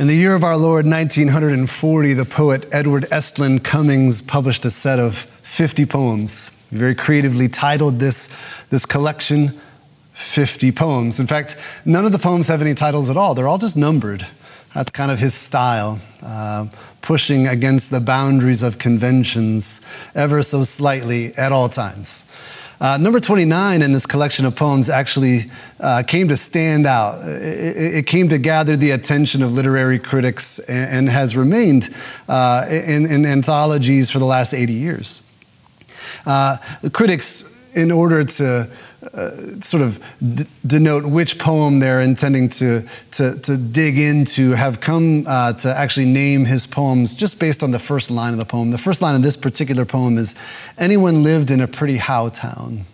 In the year of our Lord 1940, the poet Edward Estlin Cummings published a set of 50 poems. He very creatively titled this, this collection 50 Poems. In fact, none of the poems have any titles at all, they're all just numbered. That's kind of his style, uh, pushing against the boundaries of conventions ever so slightly at all times. Uh, number 29 in this collection of poems actually uh, came to stand out. It, it, came to gather the attention of literary critics and, and has remained uh, in, in, anthologies for the last 80 years. Uh, critics, in order to uh, sort of d- denote which poem they're intending to, to, to dig into have come uh, to actually name his poems just based on the first line of the poem. The first line of this particular poem is Anyone lived in a pretty how town?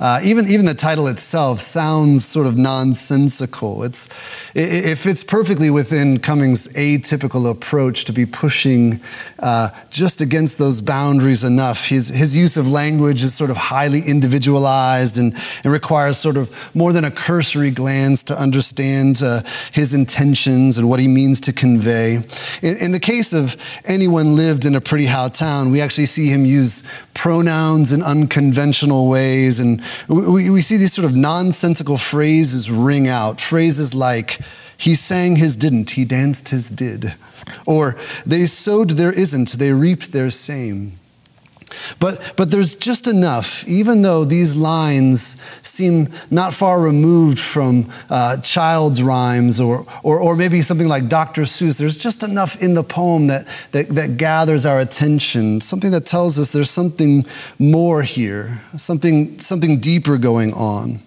Uh, even, even the title itself sounds sort of nonsensical. It's, it, it fits perfectly within Cummings' atypical approach to be pushing uh, just against those boundaries enough. His, his use of language is sort of highly individualized and, and requires sort of more than a cursory glance to understand uh, his intentions and what he means to convey. In, in the case of anyone lived in a pretty how town, we actually see him use pronouns in unconventional ways and we, we see these sort of nonsensical phrases ring out. Phrases like, he sang his didn't, he danced his did. Or, they sowed their isn't, they reaped their same. But, but there's just enough, even though these lines seem not far removed from uh, child's rhymes or, or, or maybe something like Dr. Seuss, there's just enough in the poem that, that, that gathers our attention, something that tells us there's something more here, something, something deeper going on.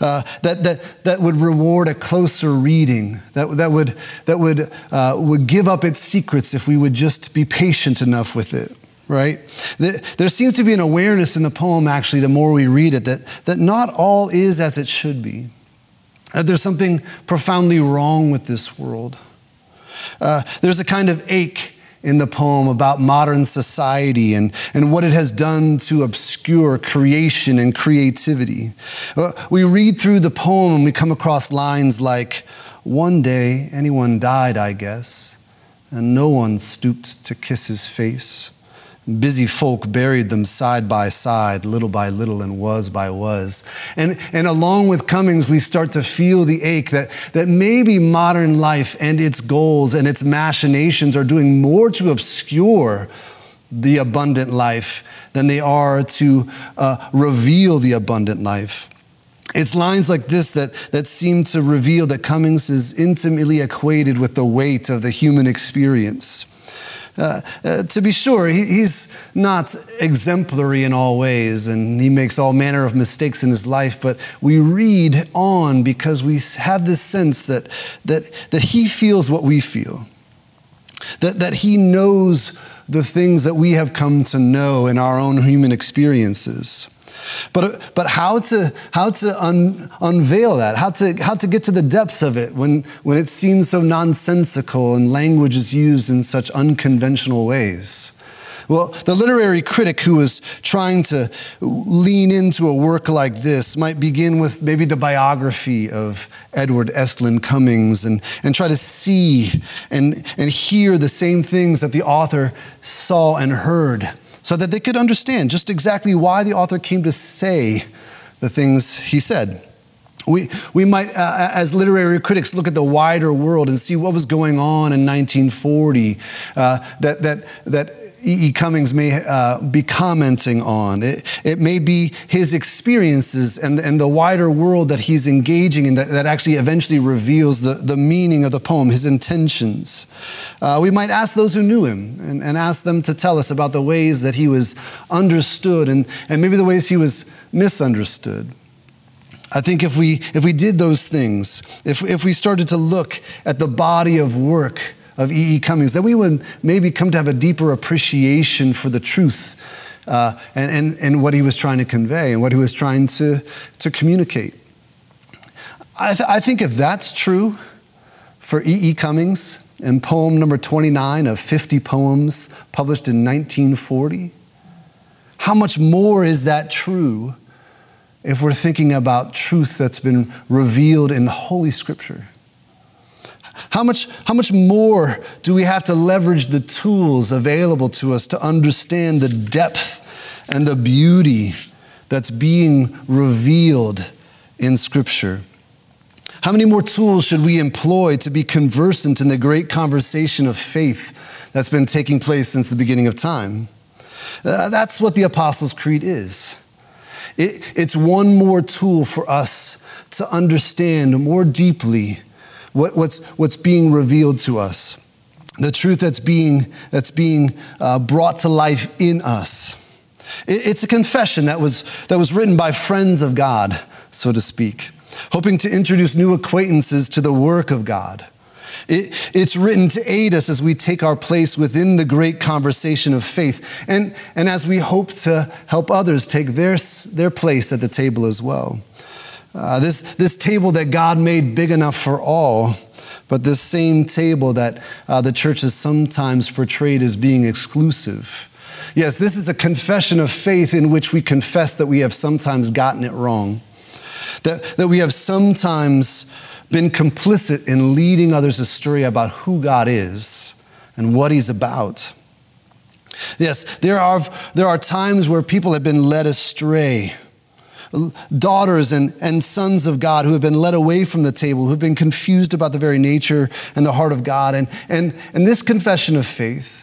Uh, that, that, that would reward a closer reading, that, that, would, that would, uh, would give up its secrets if we would just be patient enough with it right? There seems to be an awareness in the poem, actually, the more we read it, that, that not all is as it should be. That there's something profoundly wrong with this world. Uh, there's a kind of ache in the poem about modern society and, and what it has done to obscure creation and creativity. Uh, we read through the poem and we come across lines like, One day anyone died, I guess, and no one stooped to kiss his face. Busy folk buried them side by side, little by little, and was by was. And, and along with Cummings, we start to feel the ache that, that maybe modern life and its goals and its machinations are doing more to obscure the abundant life than they are to uh, reveal the abundant life. It's lines like this that, that seem to reveal that Cummings is intimately equated with the weight of the human experience. Uh, uh, to be sure, he, he's not exemplary in all ways, and he makes all manner of mistakes in his life, but we read on because we have this sense that, that, that he feels what we feel, that, that he knows the things that we have come to know in our own human experiences. But, but how to, how to un, unveil that, how to, how to get to the depths of it when, when it seems so nonsensical and language is used in such unconventional ways. Well, the literary critic who is trying to lean into a work like this might begin with maybe the biography of Edward Estlin Cummings and, and try to see and, and hear the same things that the author saw and heard so that they could understand just exactly why the author came to say the things he said. We, we might, uh, as literary critics, look at the wider world and see what was going on in 1940 uh, that, that, that E. E. Cummings may uh, be commenting on. It, it may be his experiences and, and the wider world that he's engaging in that, that actually eventually reveals the, the meaning of the poem, his intentions. Uh, we might ask those who knew him and, and ask them to tell us about the ways that he was understood and, and maybe the ways he was misunderstood. I think if we, if we did those things, if, if we started to look at the body of work of E. E. Cummings, then we would maybe come to have a deeper appreciation for the truth uh, and, and, and what he was trying to convey and what he was trying to, to communicate. I, th- I think if that's true for E. E. Cummings and poem number 29 of 50 poems published in 1940, how much more is that true if we're thinking about truth that's been revealed in the Holy Scripture. How much, how much more do we have to leverage the tools available to us to understand the depth and the beauty that's being revealed in Scripture? How many more tools should we employ to be conversant in the great conversation of faith that's been taking place since the beginning of time? Uh, that's what the Apostles' Creed is. It, it's one more tool for us to understand more deeply what, what's, what's being revealed to us, the truth that's being, that's being uh, brought to life in us. It, it's a confession that was, that was written by friends of God, so to speak, hoping to introduce new acquaintances to the work of God. It, it's written to aid us as we take our place within the great conversation of faith and, and as we hope to help others take their, their place at the table as well. Uh, this, this table that God made big enough for all, but this same table that uh, the church is sometimes portrayed as being exclusive. Yes, this is a confession of faith in which we confess that we have sometimes gotten it wrong, that, that we have sometimes been complicit in leading others astray about who God is and what He's about. Yes, there are, there are times where people have been led astray daughters and, and sons of God who have been led away from the table, who have been confused about the very nature and the heart of God. And, and, and this confession of faith,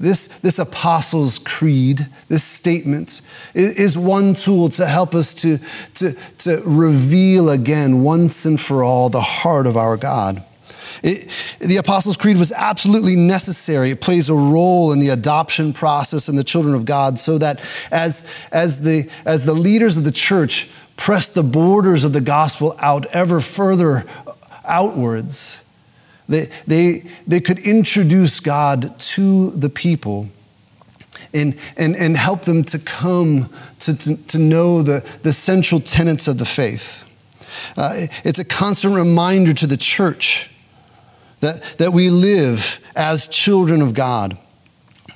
this, this apostles' creed, this statement, is, one tool to help us to, to, to reveal again, once and for all, the heart of our God. It, the Apostles' Creed was absolutely necessary. It plays a role in the adoption process in the children of God so that as, as, the, as the leaders of the church press the borders of the gospel out ever further outwards, they, they, they could introduce God to the people and, and, and help them to come to, to, to know the, the central tenets of the faith. Uh, it's a constant reminder to the church that, that we live as children of God.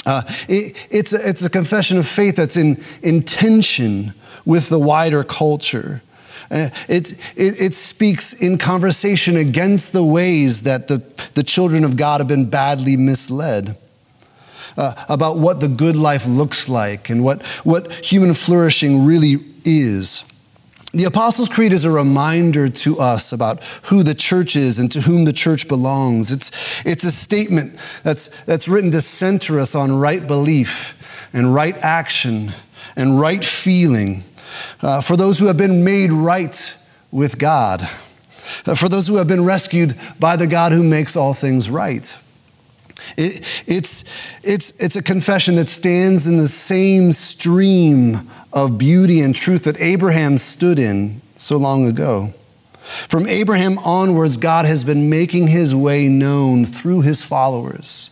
Uh, it, it's, a, it's a confession of faith that's in, in tension with the wider culture. Uh, it, it, it, speaks in conversation against the ways that the, the children of God have been badly misled. Uh, about what the good life looks like and what, what human flourishing really is. The Apostles' Creed is a reminder to us about who the church is and to whom the church belongs. It's, it's a statement that's, that's written to center us on right belief and right action and right feeling uh, for those who have been made right with God, uh, for those who have been rescued by the God who makes all things right. It, it's, it's, it's a confession that stands in the same stream of beauty and truth that Abraham stood in so long ago. From Abraham onwards, God has been making his way known through his followers.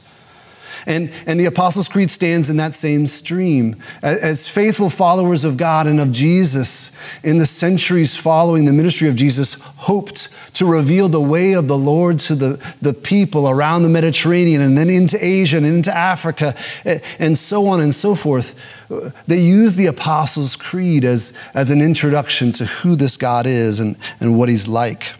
And, and the Apostles' Creed stands in that same stream. As faithful followers of God and of Jesus in the centuries following the ministry of Jesus, hoped to reveal the way of the Lord to the, the people around the Mediterranean and then into Asia and into Africa and so on and so forth. They use the Apostles' Creed as, as an introduction to who this God is and, and what he's like.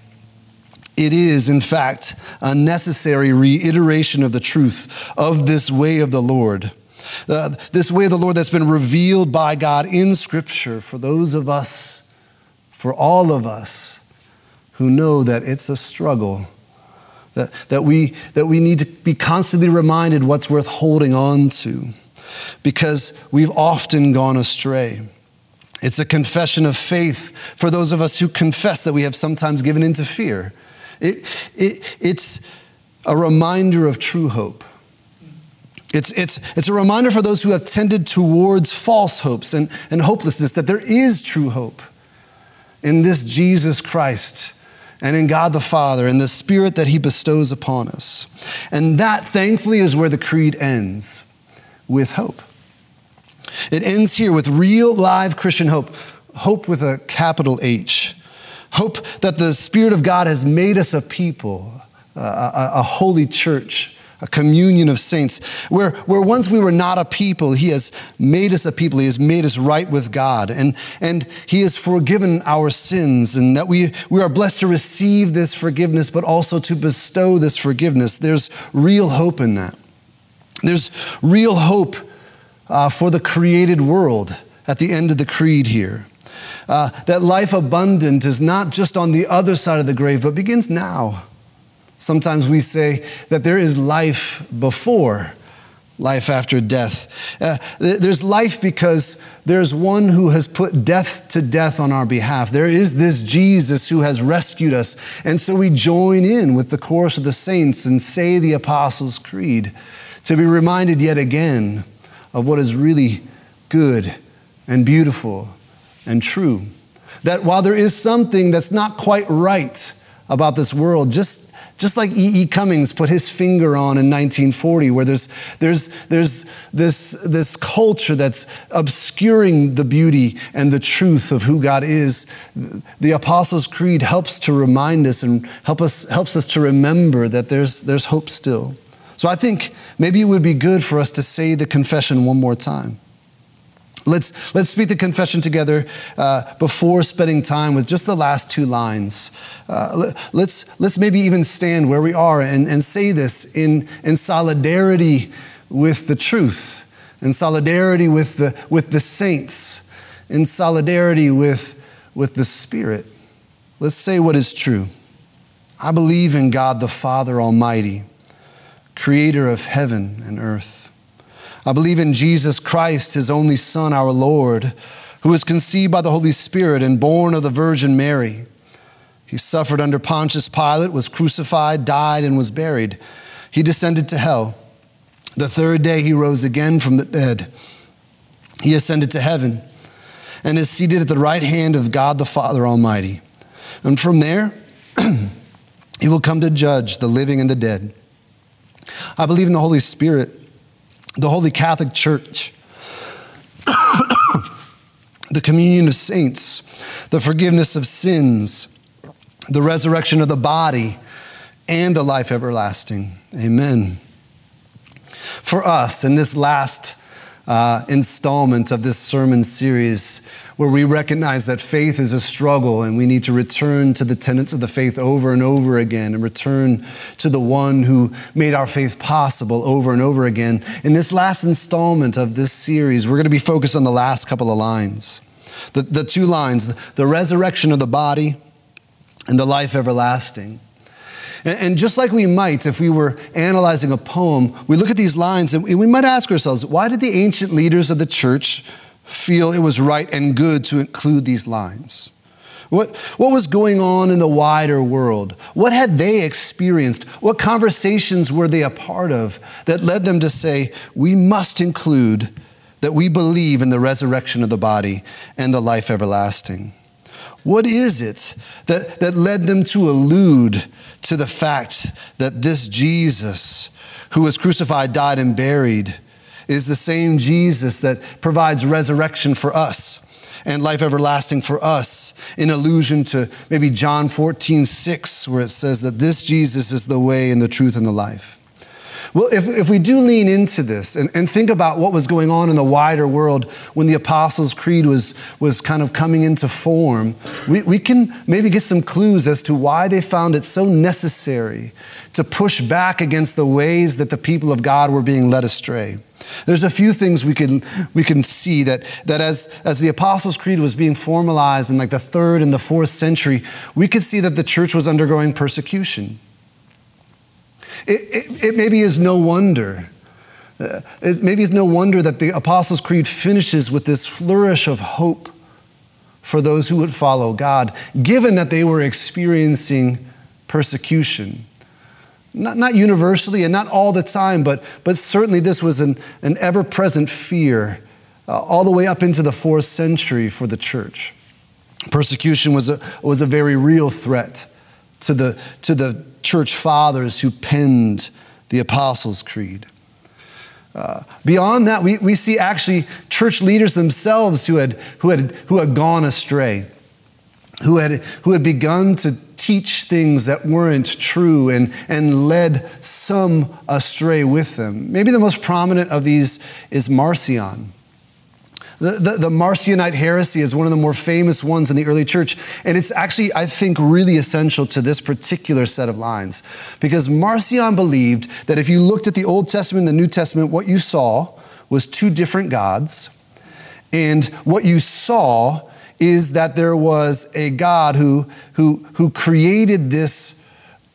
It is, in fact, a necessary reiteration of the truth of this way of the Lord. Uh, this way of the Lord that's been revealed by God in Scripture for those of us, for all of us who know that it's a struggle, that, that, we, that we need to be constantly reminded what's worth holding on to because we've often gone astray. It's a confession of faith for those of us who confess that we have sometimes given into fear it, it, it's a reminder of true hope. It's, it's, it's a reminder for those who have tended towards false hopes and, and hopelessness that there is true hope in this Jesus Christ and in God the Father and the Spirit that He bestows upon us. And that, thankfully, is where the creed ends with hope. It ends here with real, live Christian hope, hope with a capital H. Hope that the Spirit of God has made us a people, a, a, a holy church, a communion of saints. Where, where once we were not a people, He has made us a people. He has made us right with God. And, and He has forgiven our sins, and that we, we are blessed to receive this forgiveness, but also to bestow this forgiveness. There's real hope in that. There's real hope uh, for the created world at the end of the creed here. Uh, that life abundant is not just on the other side of the grave, but begins now. Sometimes we say that there is life before life after death. Uh, there's life because there's one who has put death to death on our behalf. There is this Jesus who has rescued us. And so we join in with the chorus of the saints and say the Apostles' Creed to be reminded yet again of what is really good and beautiful and true. That while there is something that's not quite right about this world, just just like E.E. E. Cummings put his finger on in 1940, where there's, there's, there's this, this culture that's obscuring the beauty and the truth of who God is. The Apostles' Creed helps to remind us and help us, helps us to remember that there's, there's hope still. So I think maybe it would be good for us to say the confession one more time. Let's, let's speak the confession together uh, before spending time with just the last two lines. Uh, let's, let's maybe even stand where we are and, and say this in, in solidarity with the truth, in solidarity with the, with the saints, in solidarity with, with the Spirit. Let's say what is true. I believe in God the Father Almighty, creator of heaven and earth. I believe in Jesus Christ, his only Son, our Lord, who was conceived by the Holy Spirit and born of the Virgin Mary. He suffered under Pontius Pilate, was crucified, died, and was buried. He descended to hell. The third day he rose again from the dead. He ascended to heaven and is seated at the right hand of God the Father Almighty. And from there, he will come to judge the living and the dead. I believe in the Holy Spirit the Holy Catholic Church, the communion of saints, the forgiveness of sins, the resurrection of the body, and the life everlasting. Amen. For us, in this last uh, installment of this sermon series, where we recognize that faith is a struggle and we need to return to the tenets of the faith over and over again and return to the one who made our faith possible over and over again. In this last installment of this series, we're going to be focused on the last couple of lines. The, the two lines the resurrection of the body and the life everlasting. And, just like we might if we were analyzing a poem, we look at these lines and we might ask ourselves, why did the ancient leaders of the church feel it was right and good to include these lines? What, what was going on in the wider world? What had they experienced? What conversations were they a part of that led them to say, we must include that we believe in the resurrection of the body and the life everlasting? What is it that, that led them to allude to the fact that this Jesus, who was crucified, died, and buried, is the same Jesus that provides resurrection for us and life everlasting for us, in allusion to maybe John 14, 6, where it says that this Jesus is the way and the truth and the life. Well, if, if we do lean into this and, and think about what was going on in the wider world when the Apostles' Creed was, was kind of coming into form, we, we can maybe get some clues as to why they found it so necessary to push back against the ways that the people of God were being led astray. There's a few things we can, we can see that, that as, as the Apostles' Creed was being formalized in like the third and the fourth century, we could see that the church was undergoing persecution. It, it, it maybe is no wonder. Uh, maybe it's no wonder that the Apostles' Creed finishes with this flourish of hope for those who would follow God, given that they were experiencing persecution. Not, not universally and not all the time, but, but certainly this was an, an ever present fear uh, all the way up into the fourth century for the church. Persecution was a, was a very real threat to the, to the church fathers who penned the Apostles' Creed. Uh, beyond that, we, we see actually church leaders themselves who had, who, had, who had gone astray, who had, who had begun to teach things that weren't true and, and led some astray with them. Maybe the most prominent of these is Marcion. The, the, the, Marcionite heresy is one of the more famous ones in the early church. And it's actually, I think, really essential to this particular set of lines. Because Marcion believed that if you looked at the Old Testament and the New Testament, what you saw was two different gods. And what you saw is that there was a God who, who, who created this,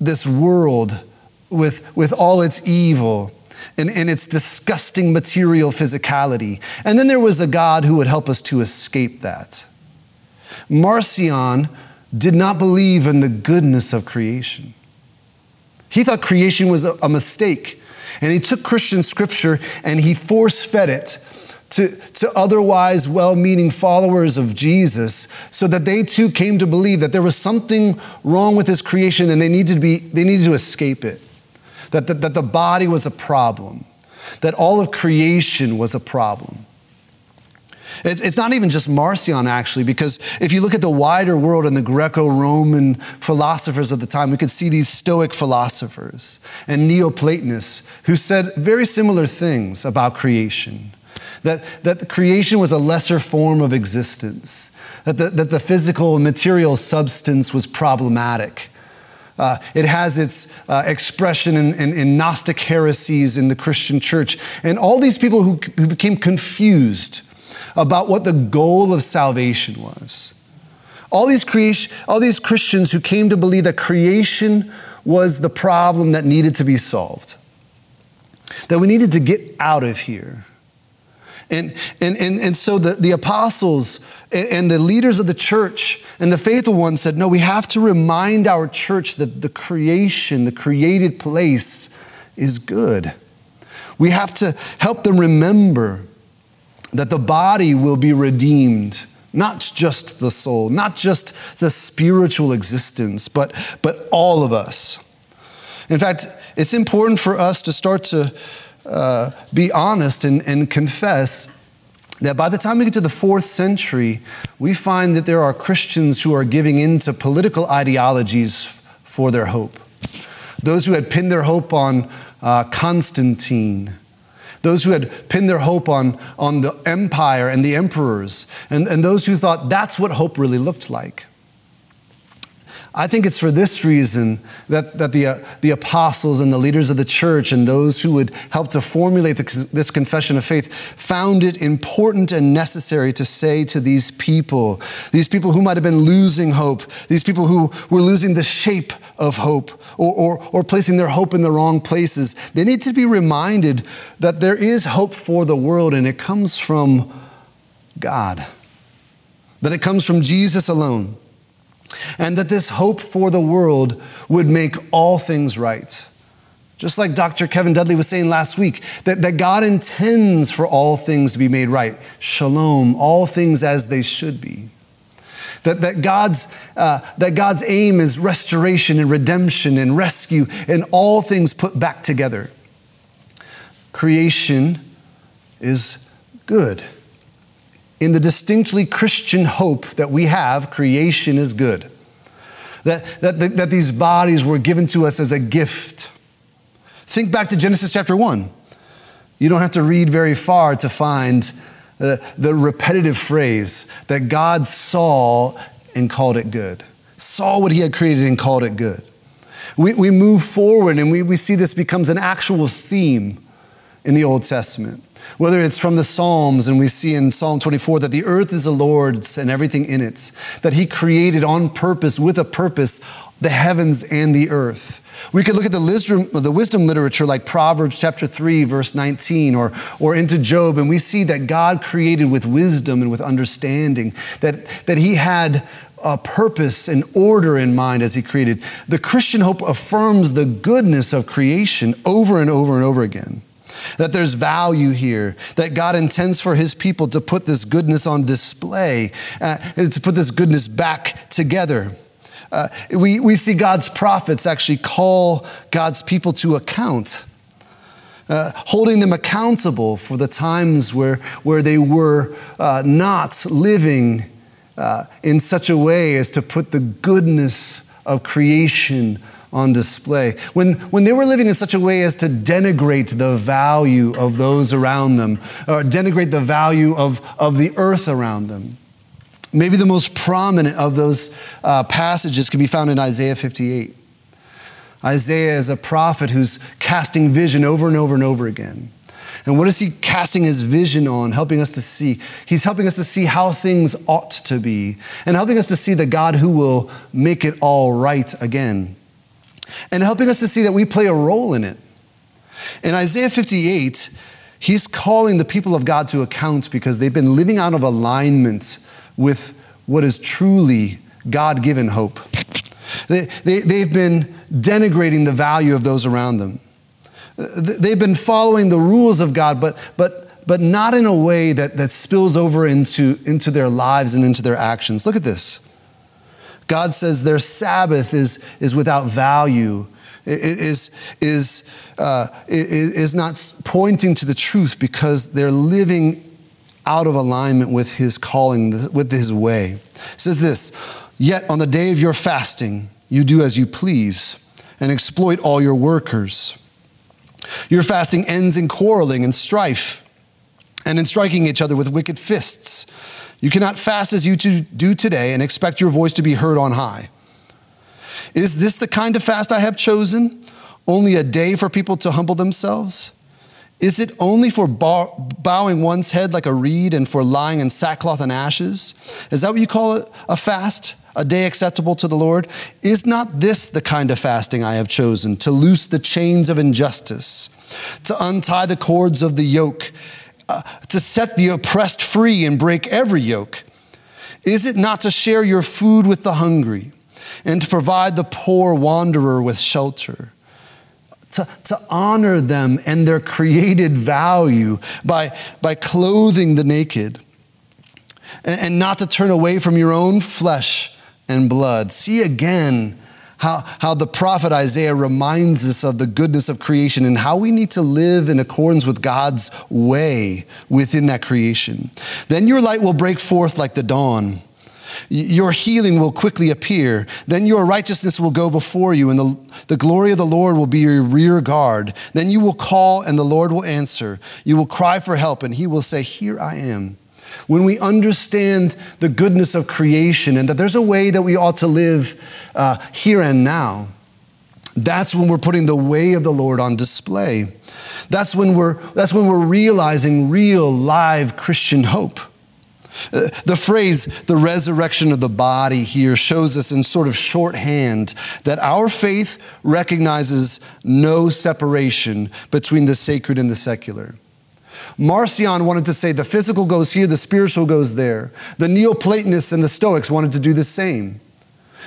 this world with, with all its evil and, and its disgusting material physicality. And then there was a God who would help us to escape that. Marcion did not believe in the goodness of creation. He thought creation was a, a mistake. And he took Christian scripture and he force fed it to, to otherwise well meaning followers of Jesus so that they too came to believe that there was something wrong with his creation and they needed to, be, they needed to escape it. That, that, that the body was a problem, that all of creation was a problem. It's, it's not even just Marcion, actually, because if you look at the wider world and the Greco Roman philosophers of the time, we could see these Stoic philosophers and Neoplatonists who said very similar things about creation that, that creation was a lesser form of existence, that the, that the physical material substance was problematic. Uh, it has its uh, expression in, in, in, Gnostic heresies in the Christian church. And all these people who, who became confused about what the goal of salvation was. All these, all these Christians who came to believe that creation was the problem that needed to be solved, that we needed to get out of here. And, and, and, and so the, the apostles and, the leaders of the church and the faithful ones said, no, we have to remind our church that the creation, the created place, is good. We have to help them remember that the body will be redeemed, not just the soul, not just the spiritual existence, but, but all of us. In fact, it's important for us to start to be honest and, and confess that by the time we get to the fourth century, we find that there are Christians who are giving in to political ideologies for their hope. Those who had pinned their hope on uh, Constantine, those who had pinned their hope on, on the empire and the emperors, and, and those who thought that's what hope really looked like. I think it's for this reason that, that the, uh, the apostles and the leaders of the church and those who would help to formulate the, this confession of faith found it important and necessary to say to these people, these people who might have been losing hope, these people who were losing the shape of hope or, or, or placing their hope in the wrong places, they need to be reminded that there is hope for the world and it comes from God, that it comes from Jesus alone and that this hope for the world would make all things right. Just like Dr. Kevin Dudley was saying last week, that, that God intends for all things to be made right. Shalom, all things as they should be. That, that, God's, uh, that God's aim is restoration and redemption and rescue and all things put back together. Creation is good in the distinctly Christian hope that we have, creation is good. That, that, that, that these bodies were given to us as a gift. Think back to Genesis chapter 1. You don't have to read very far to find the, the repetitive phrase that God saw and called it good. Saw what he had created and called it good. We, we move forward and we, we see this becomes an actual theme in the Old Testament. Whether it's from the Psalms, and we see in Psalm 24 that the earth is the Lord's and everything in it, that He created on purpose, with a purpose, the heavens and the earth. We could look at the wisdom, the wisdom literature like Proverbs chapter 3, verse 19, or, or into Job, and we see that God created with wisdom and with understanding, that, that He had a purpose and order in mind as He created. The Christian hope affirms the goodness of creation over and over and over again that there's value here, that God intends for his people to put this goodness on display, uh, to put this goodness back together. Uh, we, we see God's prophets actually call God's people to account. Uh, holding them accountable for the times where, where they were uh, not living uh, in such a way as to put the goodness of creation on display. When, when they were living in such a way as to denigrate the value of those around them, or denigrate the value of, of the earth around them. Maybe the most prominent of those uh, passages can be found in Isaiah 58. Isaiah is a prophet who's casting vision over and over and over again. And what is he casting his vision on, helping us to see? He's helping us to see how things ought to be and helping us to see the God who will make it all right again and helping us to see that we play a role in it. In Isaiah 58, he's calling the people of God to account because they've been living out of alignment with what is truly God given hope. They, they, they've been denigrating the value of those around them. They've been following the rules of God, but, but, but not in a way that, that spills over into, into their lives and into their actions. Look at this. God says their Sabbath is, is without value, is, is, uh, is not pointing to the truth because they're living out of alignment with his calling, with his way. It says this Yet on the day of your fasting, you do as you please and exploit all your workers. Your fasting ends in quarreling and strife and in striking each other with wicked fists. You cannot fast as you do today and expect your voice to be heard on high. Is this the kind of fast I have chosen? Only a day for people to humble themselves? Is it only for bowing one's head like a reed and for lying in sackcloth and ashes? Is that what you call it, a fast? A day acceptable to the Lord? Is not this the kind of fasting I have chosen? To loose the chains of injustice, to untie the cords of the yoke uh, to set the oppressed free and break every yoke? Is it not to share your food with the hungry and to provide the poor wanderer with shelter? To, to honor them and their created value by, by clothing the naked and, and not to turn away from your own flesh and blood. See again how, how the prophet Isaiah reminds us of the goodness of creation and how we need to live in accordance with God's way within that creation. Then your light will break forth like the dawn. Your healing will quickly appear. Then your righteousness will go before you, and the, the glory of the Lord will be your rear guard. Then you will call, and the Lord will answer. You will cry for help, and he will say, Here I am when we understand the goodness of creation and that there's a way that we ought to live uh, here and now, that's when we're putting the way of the Lord on display. That's when we're, that's when we're realizing real, live Christian hope. Uh, the phrase, the resurrection of the body, here shows us in sort of shorthand that our faith recognizes no separation between the sacred and the secular. Marcion wanted to say the physical goes here, the spiritual goes there. The Neoplatonists and the Stoics wanted to do the same.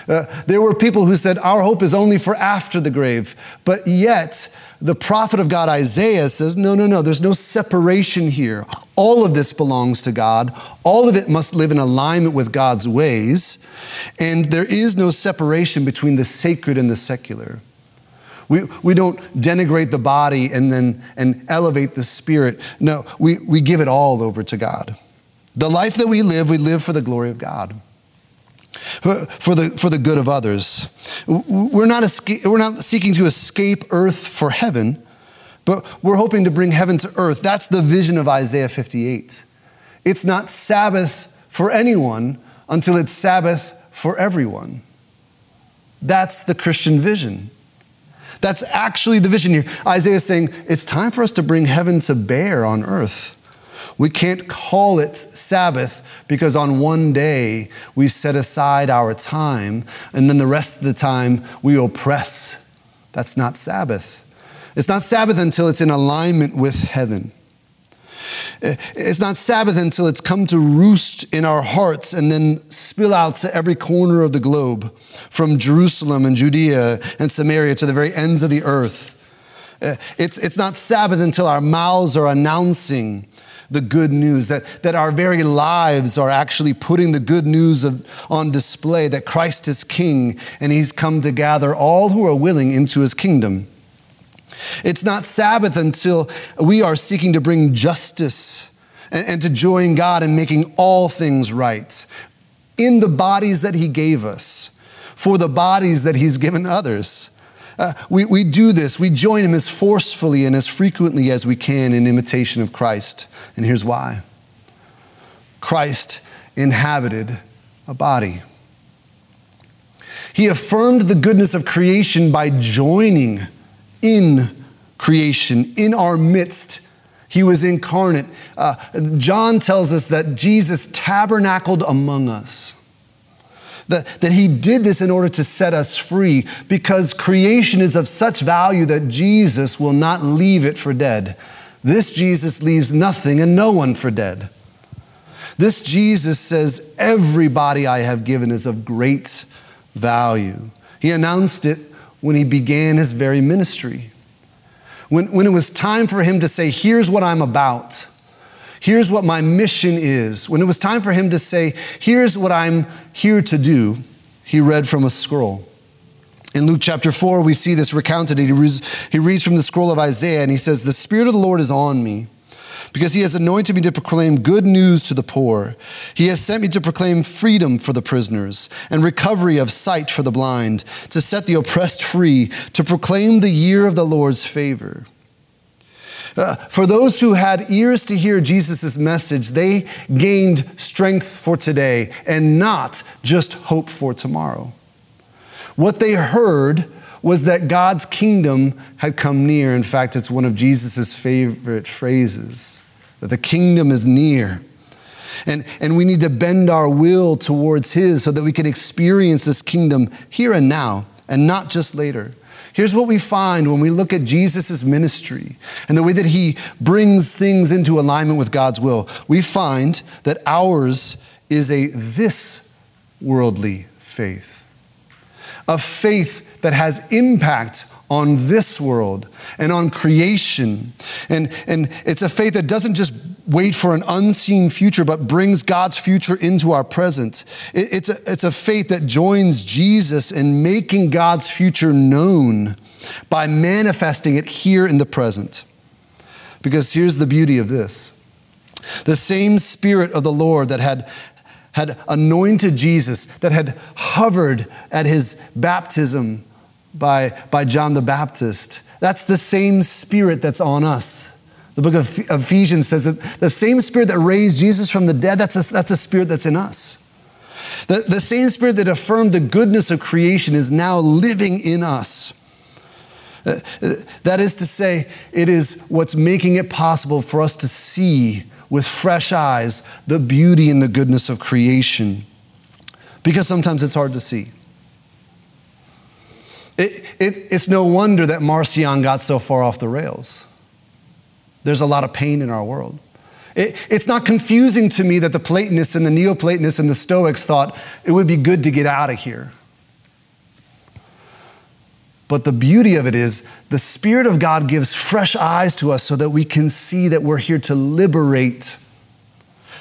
Uh, there were people who said, Our hope is only for after the grave. But yet, the prophet of God, Isaiah, says, No, no, no, there's no separation here. All of this belongs to God. All of it must live in alignment with God's ways. And there is no separation between the sacred and the secular. We, we don't denigrate the body and then and elevate the spirit. No, we, we give it all over to God. The life that we live, we live for the glory of God. For the, for the good of others. We're not, we're not seeking to escape earth for heaven, but we're hoping to bring heaven to earth. That's the vision of Isaiah 58. It's not Sabbath for anyone until it's Sabbath for everyone. That's the Christian vision. That's actually the vision here. Isaiah is saying it's time for us to bring heaven to bear on earth. We can't call it Sabbath because on one day we set aside our time and then the rest of the time we oppress. That's not Sabbath. It's not Sabbath until it's in alignment with heaven. It's not Sabbath until it's come to roost in our hearts and then spill out to every corner of the globe, from Jerusalem and Judea and Samaria to the very ends of the earth. Uh, it's, it's not Sabbath until our mouths are announcing the good news, that, that our very lives are actually putting the good news of, on display that Christ is King and He's come to gather all who are willing into His kingdom. It's not Sabbath until we are seeking to bring justice and, and to join God in making all things right in the bodies that He gave us for the bodies that he's given others. Uh, we, we do this, we join him as forcefully and as frequently as we can in imitation of Christ. And here's why Christ inhabited a body. He affirmed the goodness of creation by joining in creation, in our midst. He was incarnate. Uh, John tells us that Jesus tabernacled among us. That, that he did this in order to set us free because creation is of such value that Jesus will not leave it for dead. This Jesus leaves nothing and no one for dead. This Jesus says, Everybody I have given is of great value. He announced it when he began his very ministry. When, when it was time for him to say, Here's what I'm about, here's what my mission is, when it was time for him to say, Here's what I'm here to do, he read from a scroll. In Luke chapter 4, we see this recounted. He he reads from the scroll of Isaiah and he says, The Spirit of the Lord is on me because he has anointed me to proclaim good news to the poor. He has sent me to proclaim freedom for the prisoners and recovery of sight for the blind, to set the oppressed free, to proclaim the year of the Lord's favor. Uh, for those who had ears to hear Jesus' message, they gained strength for today and not just hope for tomorrow. What they heard was that God's kingdom had come near. In fact, it's one of Jesus' favorite phrases that the kingdom is near. And, and we need to bend our will towards His so that we can experience this kingdom here and now and not just later. Here's what we find when we look at Jesus' ministry and the way that he brings things into alignment with God's will. We find that ours is a this worldly faith, a faith that has impact on this world and on creation. And, and it's a faith that doesn't just wait for an unseen future, but brings God's future into our present. It, it's, a, it's a faith that joins Jesus in making God's future known by manifesting it here in the present. Because here's the beauty of this the same Spirit of the Lord that had had anointed Jesus, that had hovered at his baptism by, by John the Baptist. That's the same spirit that's on us. The book of Ephesians says that the same spirit that raised Jesus from the dead, that's a, that's a spirit that's in us. The, the same spirit that affirmed the goodness of creation is now living in us. Uh, uh, that is to say, it is what's making it possible for us to see with fresh eyes the beauty and the goodness of creation. Because sometimes it's hard to see. It, it, it's no wonder that Marcion got so far off the rails. There's a lot of pain in our world. It, it's not confusing to me that the Platonists and the Neoplatonists and the Stoics thought it would be good to get out of here. But the beauty of it is the Spirit of God gives fresh eyes to us so that we can see that we're here to liberate,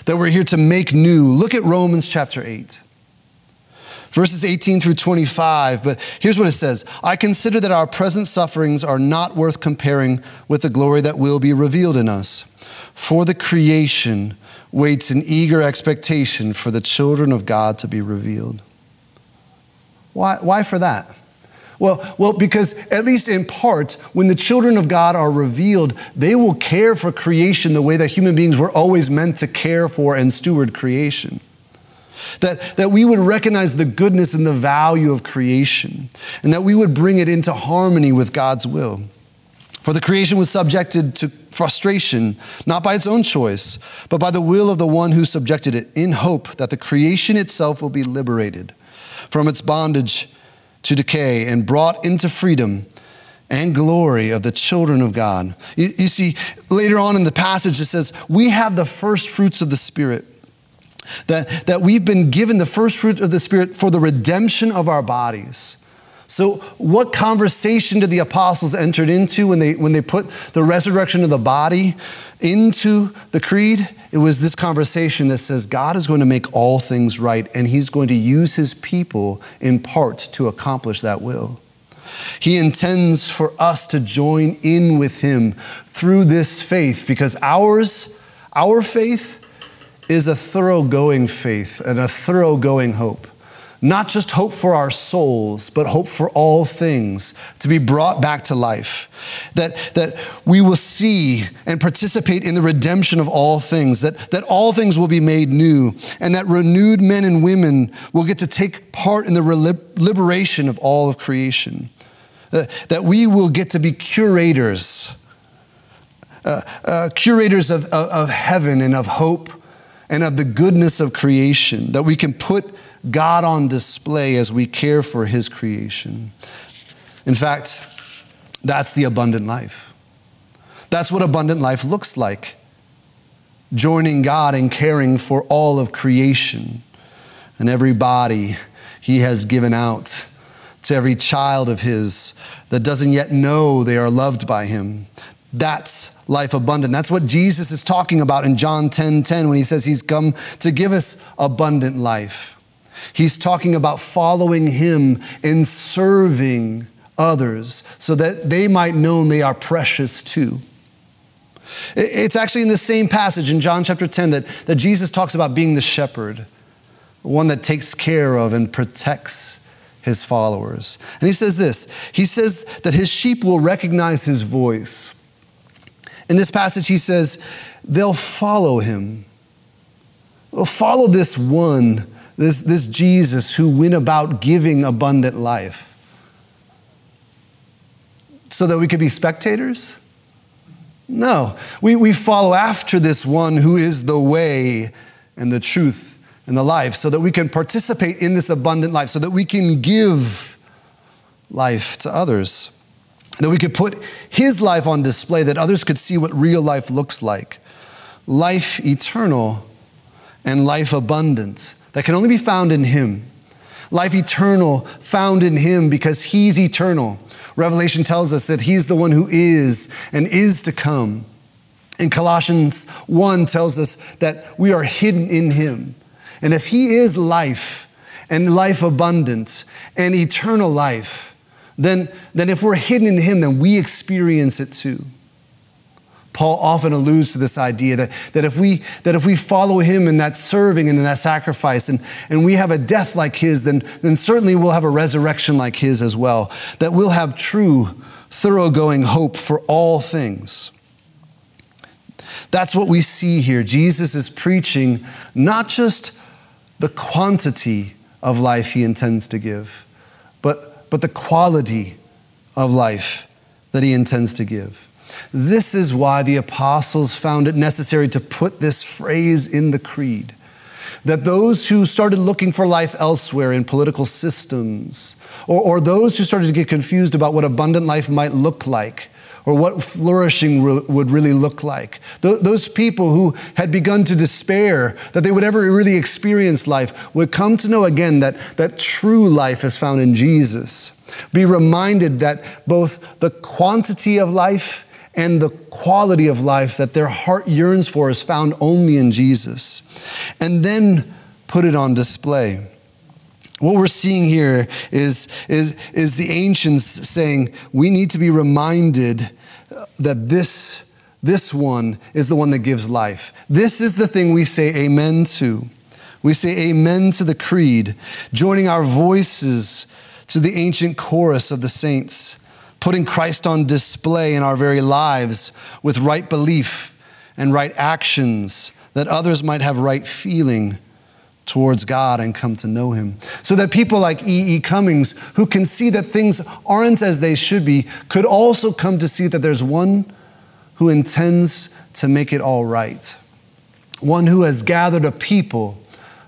that we're here to make new. Look at Romans chapter 8 verses 18 through 25. But here's what it says I consider that our present sufferings are not worth comparing with the glory that will be revealed in us. For the creation waits in eager expectation for the children of God to be revealed. Why, why for that? Well, well, because at least in part, when the children of God are revealed, they will care for creation the way that human beings were always meant to care for and steward creation. That, that we would recognize the goodness and the value of creation, and that we would bring it into harmony with God's will. For the creation was subjected to frustration, not by its own choice, but by the will of the one who subjected it, in hope that the creation itself will be liberated from its bondage to decay and brought into freedom and glory of the children of God. You, you see, later on in the passage, it says, We have the first fruits of the Spirit that, that we've been given the first fruit of the Spirit for the redemption of our bodies. So, what conversation did the apostles entered into when they, when they put the resurrection of the body into the creed? It was this conversation that says God is going to make all things right, and He's going to use His people in part to accomplish that will. He intends for us to join in with Him through this faith because ours, our faith, is a thoroughgoing faith and a thoroughgoing hope. not just hope for our souls, but hope for all things to be brought back to life. That, that we will see and participate in the redemption of all things, that, that all things will be made new, and that renewed men and women will get to take part in the liberation of all of creation. Uh, that we will get to be curators, uh, uh, curators of, of, of heaven and of hope and of the goodness of creation, that we can put God on display as we care for His creation. In fact, that's the abundant life. That's what abundant life looks like joining God and caring for all of creation and every body He has given out to every child of His that doesn't yet know they are loved by Him. That's life abundant. That's what Jesus is talking about in John 10 10 when He says He's come to give us abundant life. He's talking about following him and serving others so that they might know they are precious too. It's actually in the same passage in John chapter 10 that, that Jesus talks about being the shepherd, one that takes care of and protects his followers. And he says this He says that his sheep will recognize his voice. In this passage, he says, they'll follow him. They'll follow this one this, this Jesus who went about giving abundant life so that we could be spectators? No. We, we follow after this one who is the way and the truth and the life so that we can participate in this abundant life, so that we can give life to others, that we could put his life on display, that others could see what real life looks like life eternal and life abundant that can only be found in Him. Life eternal found in Him because He's eternal. Revelation tells us that He's the one who is and is to come. And Colossians 1 tells us that we are hidden in Him. And if He is life and life abundant and eternal life, then, then if we're hidden in Him, then we experience it too. Paul often alludes to this idea that, that, if, we, that if we follow him in that serving and in that sacrifice and, and we have a death like his, then, then certainly we'll have a resurrection like his as well. That we'll have true, thoroughgoing hope for all things. That's what we see here. Jesus is preaching not just the quantity of life he intends to give, but, but the quality of life that he intends to give. This is why the apostles found it necessary to put this phrase in the creed. That those who started looking for life elsewhere in political systems, or, or those who started to get confused about what abundant life might look like, or what flourishing re- would really look like. Th- those people who had begun to despair that they would ever really experience life would come to know again that, that true life is found in Jesus. Be reminded that both the quantity of life and the quality of life that their heart yearns for is found only in Jesus. And then put it on display. What we're seeing here is, is, is the ancients saying we need to be reminded that this, this one is the one that gives life. This is the thing we say amen to. We say amen to the creed, joining our voices to the ancient chorus of the saints putting Christ on display in our very lives with right belief and right actions that others might have right feeling towards God and come to know Him. So that people like E.E. E. Cummings, who can see that things aren't as they should be, could also come to see that there's one who intends to make it all right. One who has gathered a people,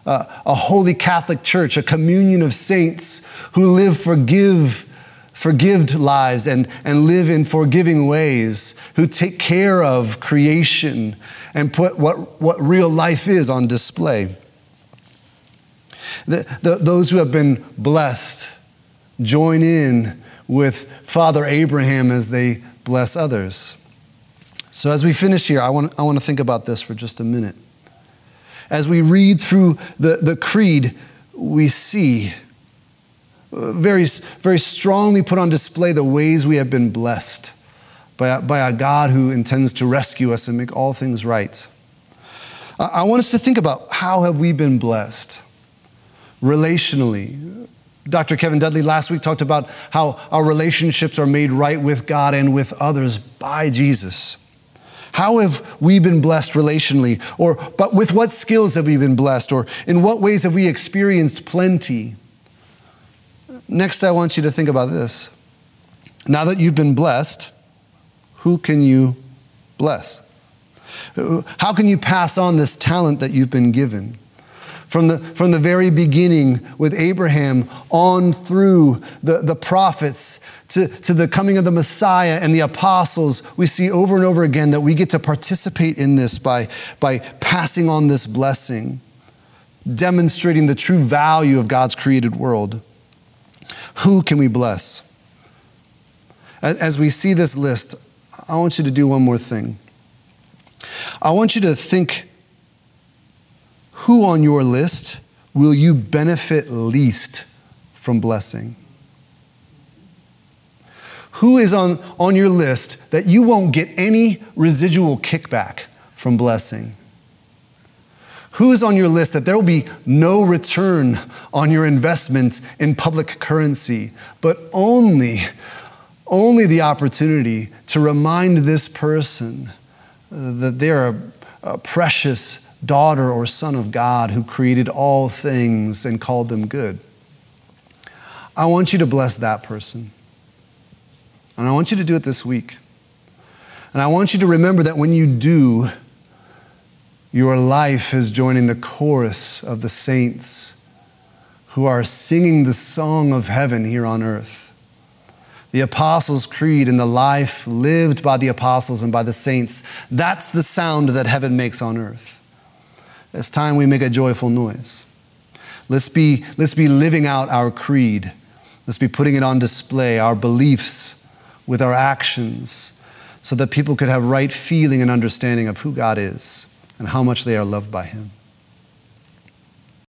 uh, a holy Catholic church, a communion of saints who live forgive forgived lives and, and live in forgiving ways, who take care of creation and put what, what real life is on display. The, the, those who have been blessed join in with Father Abraham as they bless others. So, as we finish here, I want, I want to think about this for just a minute. As we read through the, the creed, we see uh, very, very strongly put on display the ways we have been blessed by by a God who intends to rescue us and make all things right. I want us to think about how have we been blessed? Relationally. Dr. Kevin Dudley last week talked about how our relationships are made right with God and with others by Jesus. How have we been blessed relationally? Or, but with what skills have we been blessed? Or in what ways have we experienced plenty? Next, I want you to think about this. Now that you've been blessed, who can you bless? How can you pass on this talent that you've been given? From the, from the very beginning with Abraham on through the, the prophets to, to the coming of the Messiah and the apostles, we see over and over again that we get to participate in this by, by passing on this blessing, demonstrating the true value of God's created world. Who can we bless? As we see this list, I want you to do one more thing. I want you to think who on your list will you benefit least from blessing? Who is on, on your list that you won't get any residual kickback from blessing? Who is on your list that there will be no return on your investment in public currency, but only, only the opportunity to remind this person that they're a, a precious daughter or son of God who created all things and called them good. I want you to bless that person. And I want you to do it this week. And I want you to remember that when you do, your life is joining the chorus of the saints who are singing the song of heaven here on earth. The Apostles' Creed and the life lived by the apostles and by the saints, that's the sound that heaven makes on earth. It's time we make a joyful noise. Let's be, let's be living out our creed. Let's be putting it on display, our beliefs with our actions, so that people could have right feeling and understanding of who God is and how much they are loved by Him.